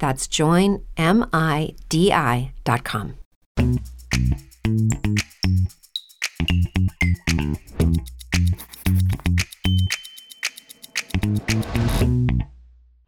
That's joinmidi.com.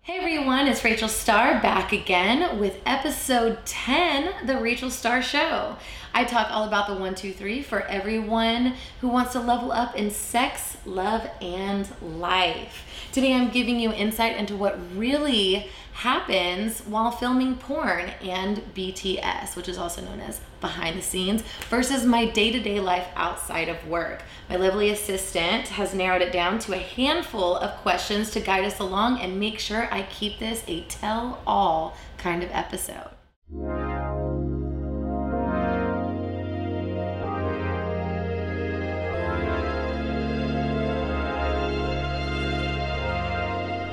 Hey everyone, it's Rachel Starr back again with episode 10, The Rachel Starr Show. I talk all about the one, two, three for everyone who wants to level up in sex, love, and life. Today I'm giving you insight into what really happens while filming porn and BTS, which is also known as behind the scenes, versus my day to day life outside of work. My lovely assistant has narrowed it down to a handful of questions to guide us along and make sure I keep this a tell all kind of episode.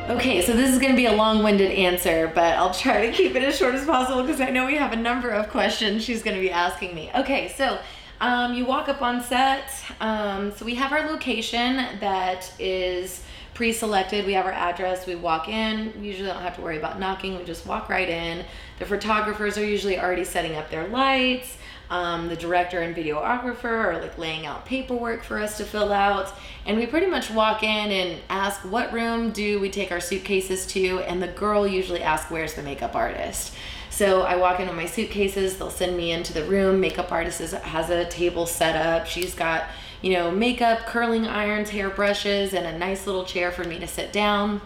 Okay, so this is going to be a long winded answer, but I'll try to keep it as short as possible because I know we have a number of questions she's going to be asking me. Okay, so um, you walk up on set. Um, so we have our location that is pre selected. We have our address. We walk in. We usually don't have to worry about knocking. We just walk right in. The photographers are usually already setting up their lights. Um, the director and videographer are like laying out paperwork for us to fill out. And we pretty much walk in and ask, What room do we take our suitcases to? And the girl usually asks, Where's the makeup artist? So I walk in with my suitcases, they'll send me into the room. Makeup artist is, has a table set up. She's got, you know, makeup, curling irons, hair brushes, and a nice little chair for me to sit down.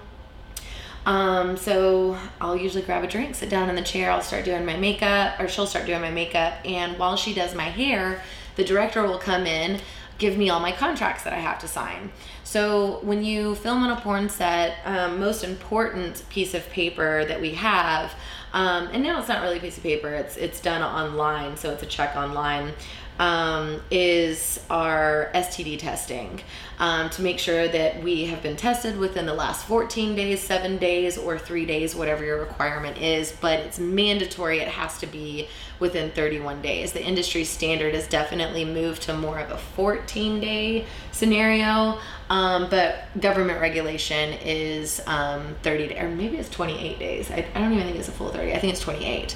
Um, so I'll usually grab a drink, sit down in the chair, I'll start doing my makeup, or she'll start doing my makeup. And while she does my hair, the director will come in, give me all my contracts that I have to sign. So when you film on a porn set, um, most important piece of paper that we have, um, and now it's not really a piece of paper, it's it's done online, so it's a check online um, is our STD testing um, to make sure that we have been tested within the last 14 days, seven days, or three days, whatever your requirement is. But it's mandatory, it has to be within 31 days. The industry standard has definitely moved to more of a 14 day scenario, um, but government regulation is um, 30 or maybe it's 28 days. I, I, don't even think it's a full 30, I think it's 28.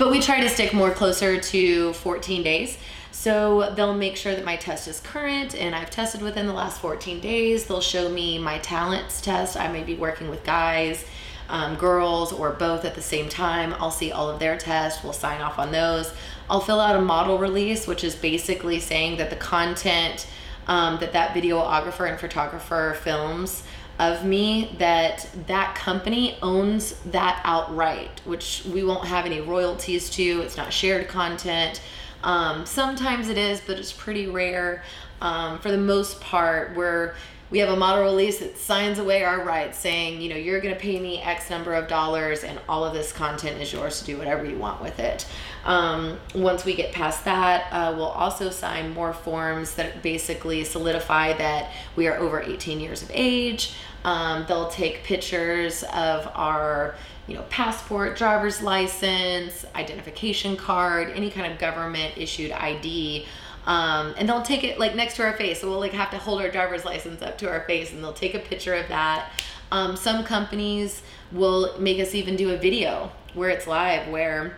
But we try to stick more closer to 14 days. So they'll make sure that my test is current and I've tested within the last 14 days. They'll show me my talents test. I may be working with guys, um, girls, or both at the same time. I'll see all of their tests. We'll sign off on those. I'll fill out a model release, which is basically saying that the content um, that that videographer and photographer films of me that that company owns that outright, which we won't have any royalties to. It's not shared content. Um, sometimes it is, but it's pretty rare. Um, for the most part, we're we have a model release that signs away our rights saying, you know, you're going to pay me X number of dollars and all of this content is yours to do whatever you want with it. Um, once we get past that, uh, we'll also sign more forms that basically solidify that we are over 18 years of age. Um, they'll take pictures of our you know passport driver's license identification card any kind of government issued id um, and they'll take it like next to our face. So we'll like have to hold our driver's license up to our face and they'll take a picture of that. Um, some companies will make us even do a video where it's live where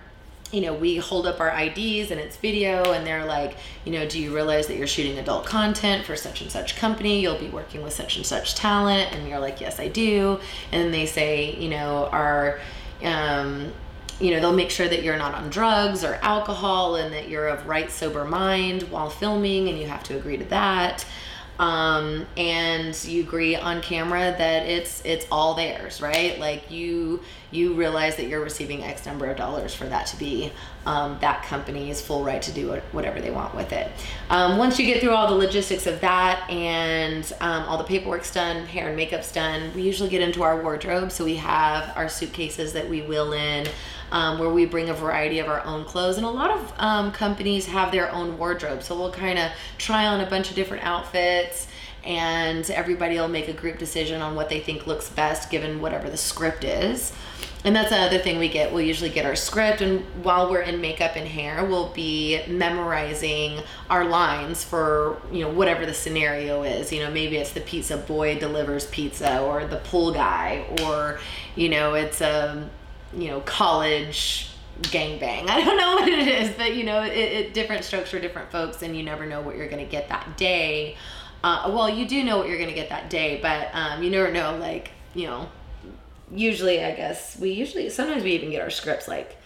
you know, we hold up our IDs and it's video, and they're like, you know, do you realize that you're shooting adult content for such and such company? You'll be working with such and such talent. And you're like, yes, I do. And they say, you know, our, um, you know, they'll make sure that you're not on drugs or alcohol and that you're of right sober mind while filming, and you have to agree to that. Um, and you agree on camera that it's it's all theirs, right? Like you you realize that you're receiving X number of dollars for that to be um, that company's full right to do whatever they want with it. Um, once you get through all the logistics of that and um, all the paperwork's done, hair and makeup's done, we usually get into our wardrobe. So we have our suitcases that we wheel in. Um, where we bring a variety of our own clothes. And a lot of um, companies have their own wardrobe. So we'll kind of try on a bunch of different outfits and everybody will make a group decision on what they think looks best given whatever the script is. And that's another thing we get. We'll usually get our script, and while we're in makeup and hair, we'll be memorizing our lines for you know whatever the scenario is. You know, maybe it's the pizza boy delivers pizza, or the pool guy, or you know, it's a you know college gangbang. I don't know what it is, but you know, it, it different strokes for different folks, and you never know what you're going to get that day. Uh, well, you do know what you're going to get that day, but um, you never know, like you know usually I guess we usually sometimes we even get our scripts like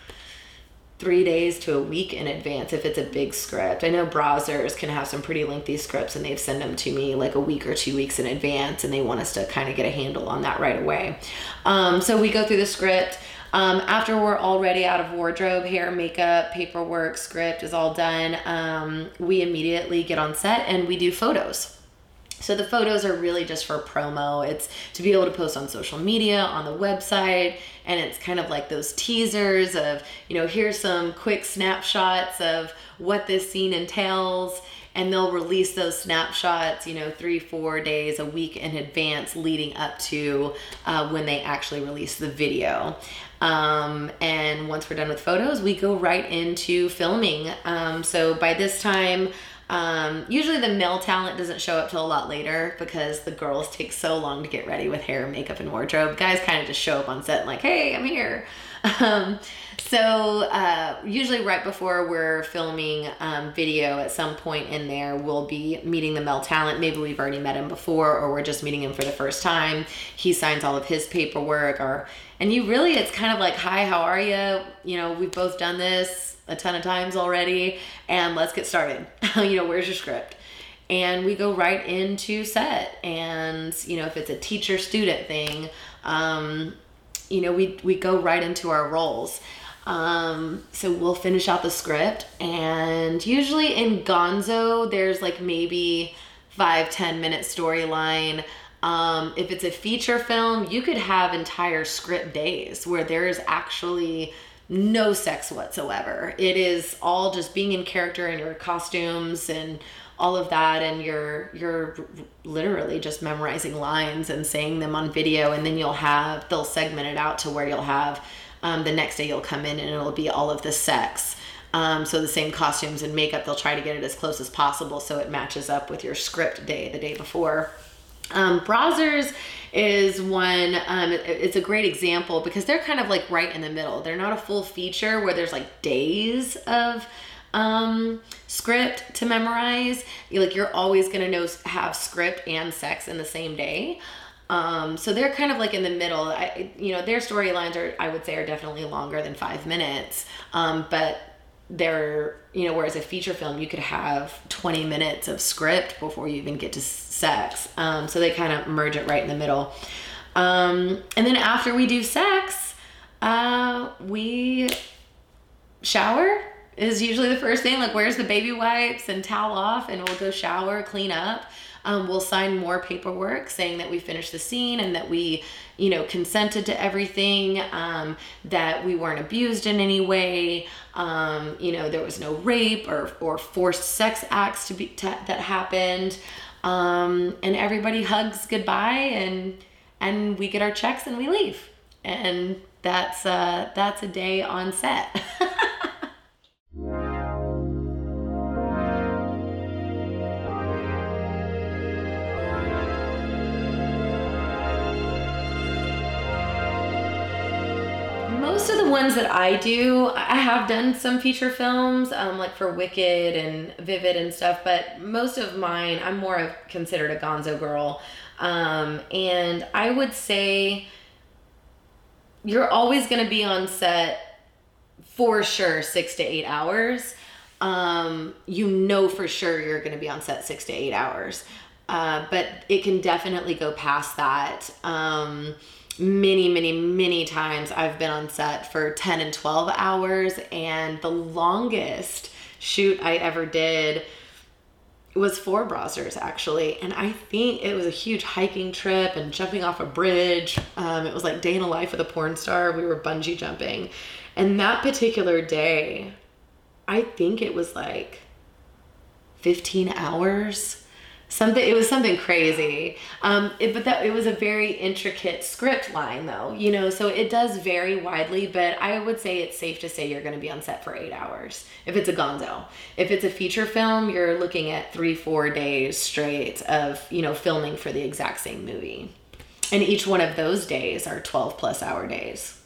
three days to a week in advance if it's a big script. I know Brazzers can have some pretty lengthy scripts and they've sent them to me like a week or two weeks in advance and they want us to kind of get a handle on that right away. Um, so we go through the script. Um, after we're already out of wardrobe, hair, makeup, paperwork, script is all done, um, we immediately get on set and we do photos. So the photos are really just for promo. It's to be able to post on social media, on the website, and it's kind of like those teasers of, you know, here's some quick snapshots of what this scene entails. And they'll release those snapshots, you know, three, four days, a week in advance leading up to uh, when they actually release the video. Um, and once we're done with photos, we go right into filming. Um, so by this time, um, usually the male talent doesn't show up till a lot later because the girls take so long to get ready with hair, makeup, and wardrobe. Guys kind of just show up on set like, hey, I'm here. Um, so uh, usually right before we're filming um, video at some point in there, we'll be meeting the male talent. Maybe we've already met him before, or we're just meeting him for the first time. He signs all of his paperwork, or and you really, it's kind of like, hi, how are you? You know, we've both done this a ton of times already and let's get started. you know, where's your script? And we go right into set. And, you know, if it's a teacher student thing, um, you know, we, we go right into our roles. Um, so we'll finish out the script. And usually in Gonzo, there's like maybe five ten minute storyline. Um, if it's a feature film, you could have entire script days where there's actually no sex whatsoever. It is all just being in character and your costumes and all of that and you're you're literally just memorizing lines and saying them on video and then you'll have they'll segment it out to where you'll have um, the next day you'll come in and it'll be all of the sex um, so the same costumes and makeup they'll try to get it as close as possible so it matches up with your script day the day before um, Brazzers is one, um, it's a great example because they're kind of like right in the middle. They're not a full feature where there's like days of um, script to memorize. Like you're always gonna know have script and sex in the same day. Um, so they're kind of like in the middle. I, you know, their storylines are, I would say, are definitely longer than five minutes. Um, but they're you know whereas a feature film you could have 20 minutes of script before you even get to sex. Um, so they kind of merge it right in the middle. Um, and then after we do sex uh, we shower is usually the first thing like where's the baby wipes and towel off and we'll go shower clean up um, we'll sign more paperwork saying that we finished the scene and that we you know, consented to everything, um, that we weren't abused in any way, um, you know, there was no rape or, or forced sex acts to be to, that happened, um, and everybody hugs goodbye and and we get our checks and we leave, and that's uh, that's a day on set. ones that I do, I have done some feature films, um, like for Wicked and Vivid and stuff, but most of mine, I'm more of considered a gonzo girl. Um, and I would say you're always going to be on set for sure six to eight hours. Um, you know for sure you're going to be on set six to eight hours. Uh, but it can definitely go past that. Um, many, many, many times I've been on set for 10 and 12 hours, and the longest shoot I ever did was for Brazzers actually, and I think it was a huge hiking trip and jumping off a bridge. Um, it was like day in a life with a porn star. We were bungee jumping, and that particular day, I think it was like 15 hours something it was something crazy. Um it, but that it was a very intricate script line though you know so it does vary widely but i would say it's safe to say you're going to be on set for eight hours if it's a gonzo. If it's a feature film you're looking at three four days straight of you know filming for the exact same movie. And each one of those days are 12 plus hour days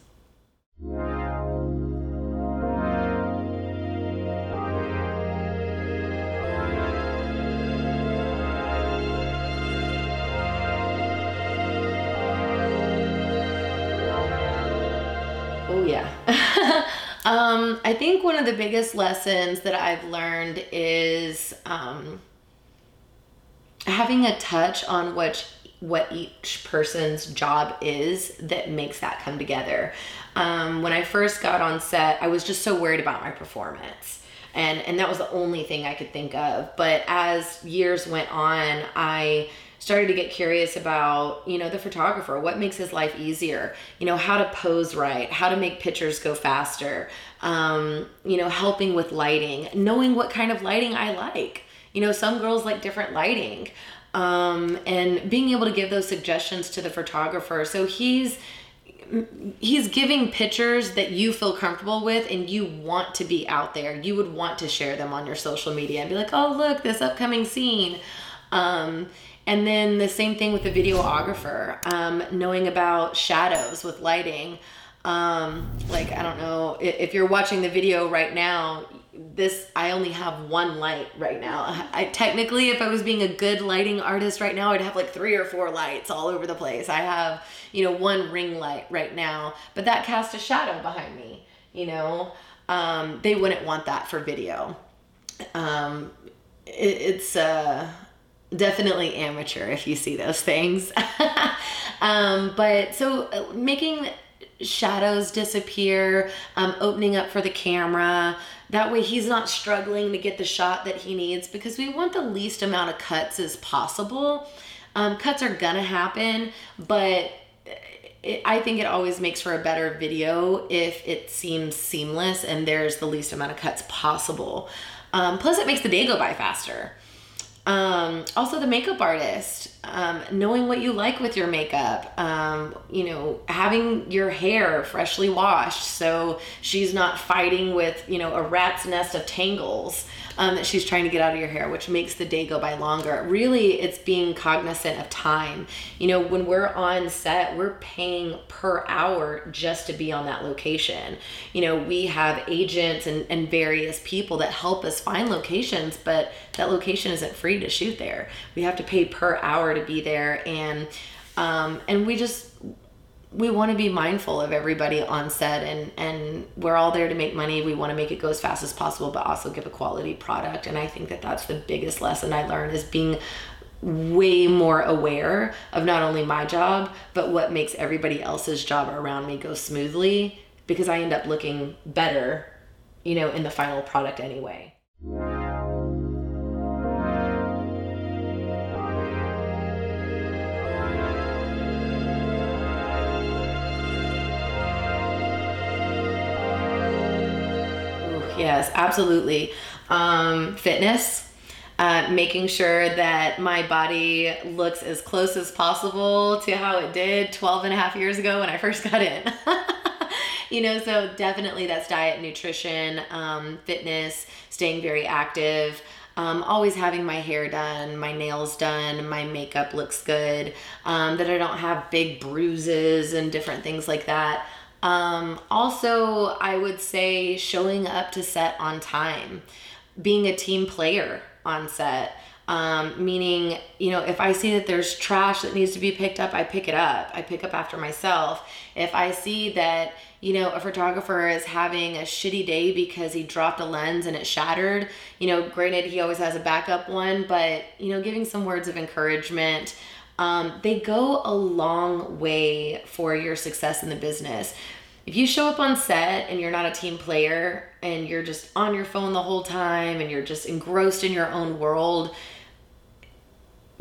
um, I think one of the biggest lessons that I've learned is um, having a touch on what what each person's job is that makes that come together. Um, when I first got on set, I was just so worried about my performance. And, and that was the only thing I could think of. But as years went on, I started to get curious about, you know, the photographer, what makes his life easier, you know, how to pose right, how to make pictures go faster, um, you know, helping with lighting, knowing what kind of lighting I like. You know, some girls like different lighting. Um, and being able to give those suggestions to the photographer. So he's he's giving pictures that you feel comfortable with and you want to be out there. You would want to share them on your social media and be like, "Oh, look, this upcoming scene." Um, and then the same thing with the videographer, um, knowing about shadows with lighting. Um, like, I don't know, if, you're watching the video right now, this I only have one light right now. I technically if I was being a good lighting artist right now, I'd have like three or four lights all over the place. I have, you know, one ring light right now, but that casts a shadow behind me, you know. Um, they wouldn't want that for video. Um, it, it's uh definitely amateur if you see those things. um, but so uh, making shadows disappear, um, opening up for the camera. That way he's not struggling to get the shot that he needs because we want the least amount of cuts as possible. Um, cuts are gonna happen, but it, I think it always makes for a better video if it seems seamless and there's the least amount of cuts possible. Um, plus, it makes the day go by faster. Um, also, the makeup artist, um, knowing what you like with your makeup, um, you know, having your hair freshly washed so she's not fighting with, you know, a rat's nest of tangles um, that she's trying to get out of your hair, which makes the day go by longer. Really, it's being cognizant of time. You know, when we're on set, we're paying per hour just to be on that location. You know, we have agents and, and various people that help us find locations, but that location isn't free to shoot there. We have to pay per hour to be there. And um, and we just we want to be mindful of everybody on set and and we're all there to make money we want to make it go as fast as possible but also give a quality product and i think that that's the biggest lesson i learned is being way more aware of not only my job but what makes everybody else's job around me go smoothly because i end up looking better you know in the final product anyway Yes, absolutely. Um, fitness. Uh, making sure that my body looks as close as possible to how it did 12 and a half years ago when I first got in. you know, so definitely that's diet, nutrition, um, fitness, staying very active. Um, always having my hair done, my nails done, my makeup looks good, um, that I don't have big bruises and different things like that. Um, also, I would say showing up to set on time, being a team player on set. Um, meaning, you know, if I see that there's trash that needs to be picked up, I pick it up. I pick up after myself. If I see that, you know, a photographer is having a shitty day because he dropped a lens and it shattered, you know, granted, he always has a backup one, but, you know, giving some words of encouragement. Um, they go a long way for your success in the business. If you show up on set and you're not a team player and you're just on your phone the whole time and you're just engrossed in your own world,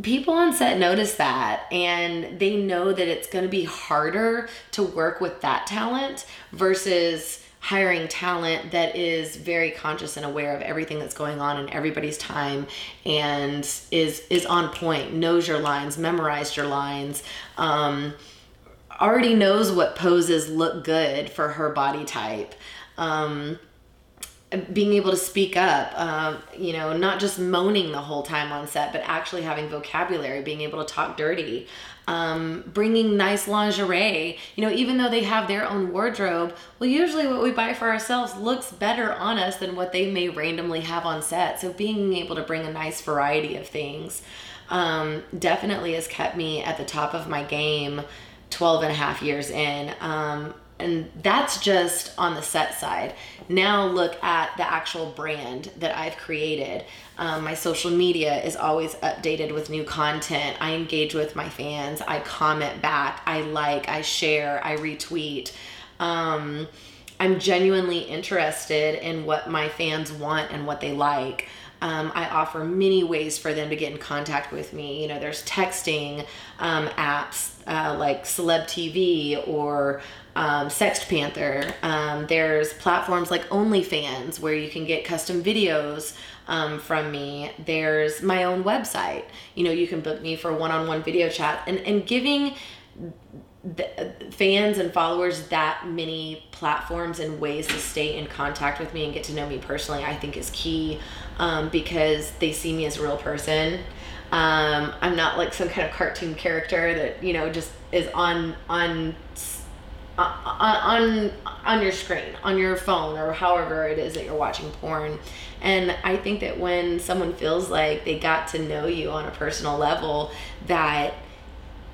people on set notice that and they know that it's going to be harder to work with that talent versus hiring talent that is very conscious and aware of everything that's going on in everybody's time and is is on point knows your lines memorized your lines um, already knows what poses look good for her body type. Um, being able to speak up, um, you know, not just moaning the whole time on set, but actually having vocabulary, being able to talk dirty, um, bringing nice lingerie. You know, even though they have their own wardrobe, well, usually what we buy for ourselves looks better on us than what they may randomly have on set. So being able to bring a nice variety of things um, definitely has kept me at the top of my game 12 and a half years in. Um, and that's just on the set side. Now look at the actual brand that I've created. Um, my social media is always updated with new content. I engage with my fans. I comment back. I like. I share. I retweet. Um, I'm genuinely interested in what my fans want and what they like. Um, I offer many ways for them to get in contact with me. You know, there's texting um, apps uh, like Celeb TV or um, Sext Panther. Um, there's platforms like OnlyFans where you can get custom videos um, from me. There's my own website. You know, you can book me for one-on-one video chat and and giving the fans and followers that many platforms and ways to stay in contact with me and get to know me personally i think is key um, because they see me as a real person um, i'm not like some kind of cartoon character that you know just is on on uh, on on your screen on your phone or however it is that you're watching porn and i think that when someone feels like they got to know you on a personal level that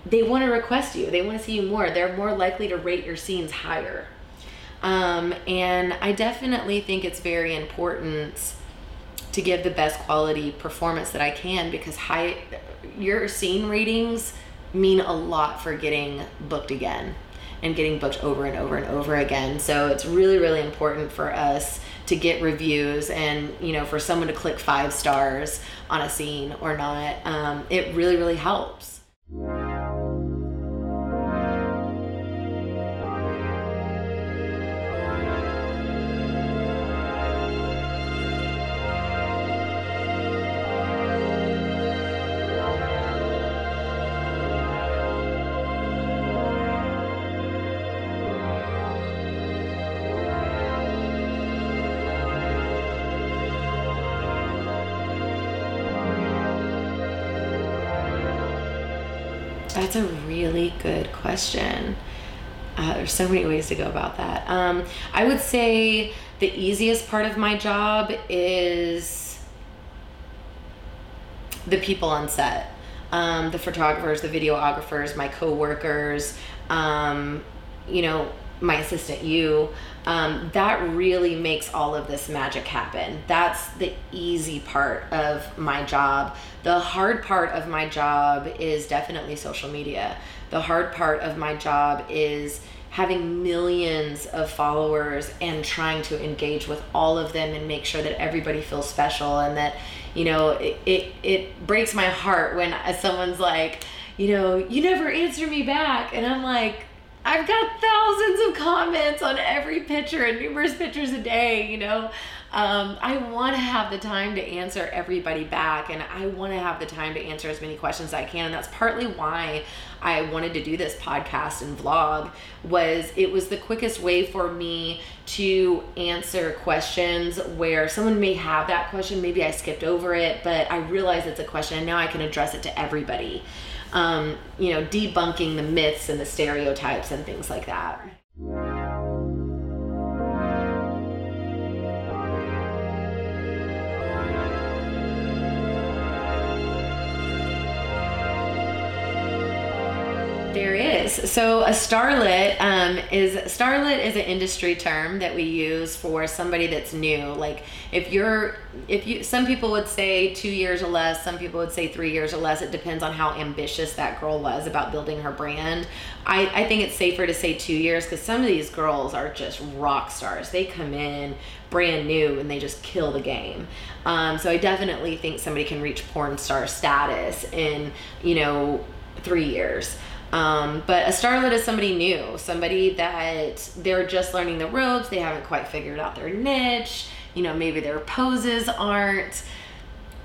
they want to request you. They want to see you more. They're more likely to rate your scenes higher. Um, and I definitely think it's very important to give the best quality performance that I can because high your scene ratings mean a lot for getting booked again and getting booked over and over and over again. So it's really really important for us to get reviews and you know for someone to click five stars on a scene or not. Um, it really really helps. That's a really good question. Uh, there's so many ways to go about that. Um, I would say the easiest part of my job is the people on set. Um, the photographers, the videographers, my coworkers, um, you know, my assistant, you. Um, that really makes all of this magic happen. That's the easy part of my job. The hard part of my job is definitely social media. The hard part of my job is having millions of followers and trying to engage with all of them and make sure that everybody feels special and that you know it it, it breaks my heart when someone's like you know you never answer me back and i'm like I've got thousands of comments on every picture and numerous pictures a day, you know. Um, I want to have the time to answer everybody back and I want to have the time to answer as many questions as I can. And that's partly why I wanted to do this podcast and vlog was it was the quickest way for me to answer questions where someone may have that question. Maybe I skipped over it, but I realize it's a question and now I can address it to everybody um, you know, debunking the myths and the stereotypes and things like that. So a starlet um, is starlet is an industry term that we use for somebody that's new. Like if you're if you some people would say two years or less, some people would say three years or less. It depends on how ambitious that girl was about building her brand. I, I think it's safer to say two years because some of these girls are just rock stars. They come in brand new and they just kill the game. Um, so I definitely think somebody can reach porn star status in you know three years. Um, but a starlet is somebody new, somebody that they're just learning the ropes, they haven't quite figured out their niche, you know, maybe their poses aren't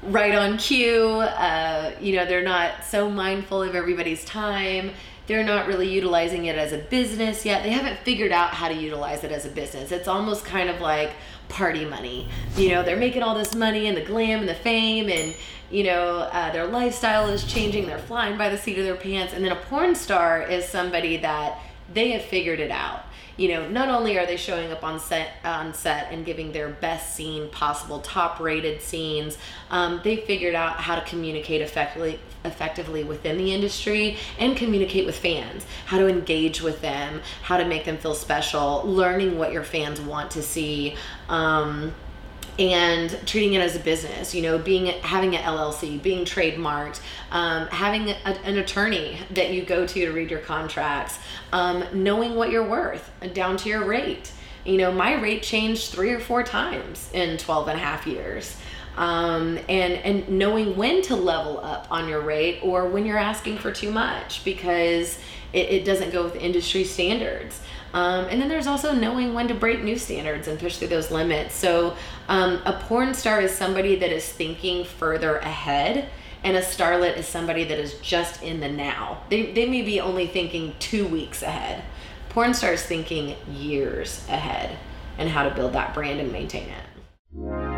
right on cue, uh, you know, they're not so mindful of everybody's time. They're not really utilizing it as a business yet. They haven't figured out how to utilize it as a business. It's almost kind of like party money. You know, they're making all this money and the glam and the fame and you know, uh, their lifestyle is changing, they're flying by the seat of their pants. And then a porn star is somebody that they have figured it out. You know, not only are they showing up on set on set and giving their best scene possible, top rated scenes, um, they figured out how to communicate effectively effectively within the industry and communicate with fans, how to engage with them, how to make them feel special, learning what your fans want to see. Um, and treating it as a business you know being having an llc being trademarked um, having a, an attorney that you go to to read your contracts um, knowing what you're worth down to your rate. You know my rate changed three or four times in 12 and a half years. Um, and and knowing when to level up on your rate or when you're asking for too much because it, it doesn't go with industry standards. Um, and then there's also knowing when to break new standards and push through those limits. So, um, a porn star is somebody that is thinking further ahead, and a starlet is somebody that is just in the now. They, they may be only thinking two weeks ahead. Porn stars thinking years ahead and how to build that brand and maintain it.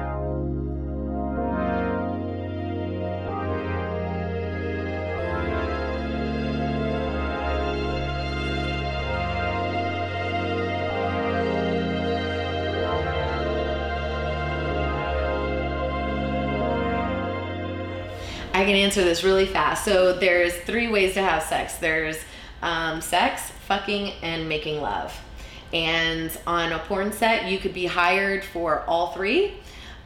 I can answer this really fast. So there's three ways to have sex. There's um, sex, fucking, and making love. And on a porn set, you could be hired for all three.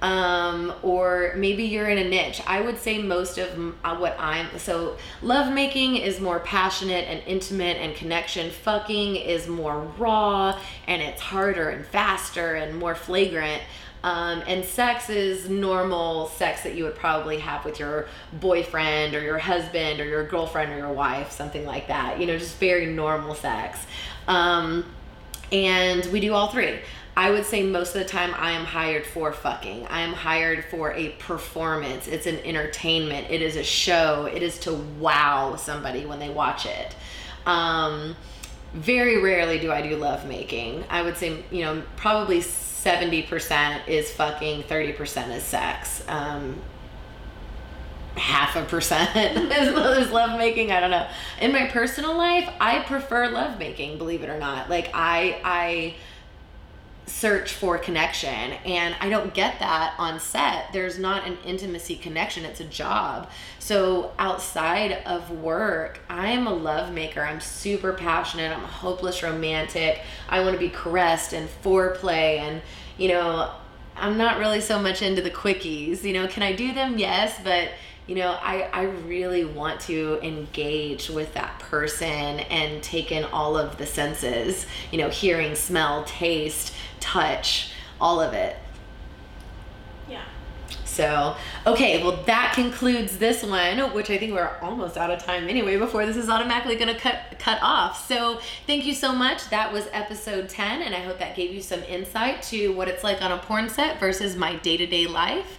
Um, or maybe you're in a niche. I would say most of uh, what I'm so lovemaking is more passionate and intimate and connection. Fucking is more raw and it's harder and faster and more flagrant. Um, and sex is normal sex that you would probably have with your boyfriend or your husband or your girlfriend or your wife, something like that. You know, just very normal sex. Um, and we do all three. I would say most of the time I am hired for fucking. I am hired for a performance. It's an entertainment. It is a show. It is to wow somebody when they watch it. Um, very rarely do I do lovemaking. I would say, you know, probably 70% is fucking, 30% is sex. Um, half a percent is, love making. I don't know. In my personal life, I prefer love making, believe it or not. Like I, I, search for connection and I don't get that on set. There's not an intimacy connection, it's a job. So outside of work, I'm a love maker. I'm super passionate. I'm a hopeless romantic. I want to be caressed and foreplay and you know, I'm not really so much into the quickies. You know, can I do them? Yes, but you know, I, I really want to engage with that person and take in all of the senses, you know, hearing, smell, taste, touch, all of it. Yeah. So, okay, well, that concludes this one, which I think we're almost out of time anyway before this is automatically going to cut cut off. So, thank you so much. That was episode 10, and I hope that gave you some insight to what it's like on a porn set versus my day to day life.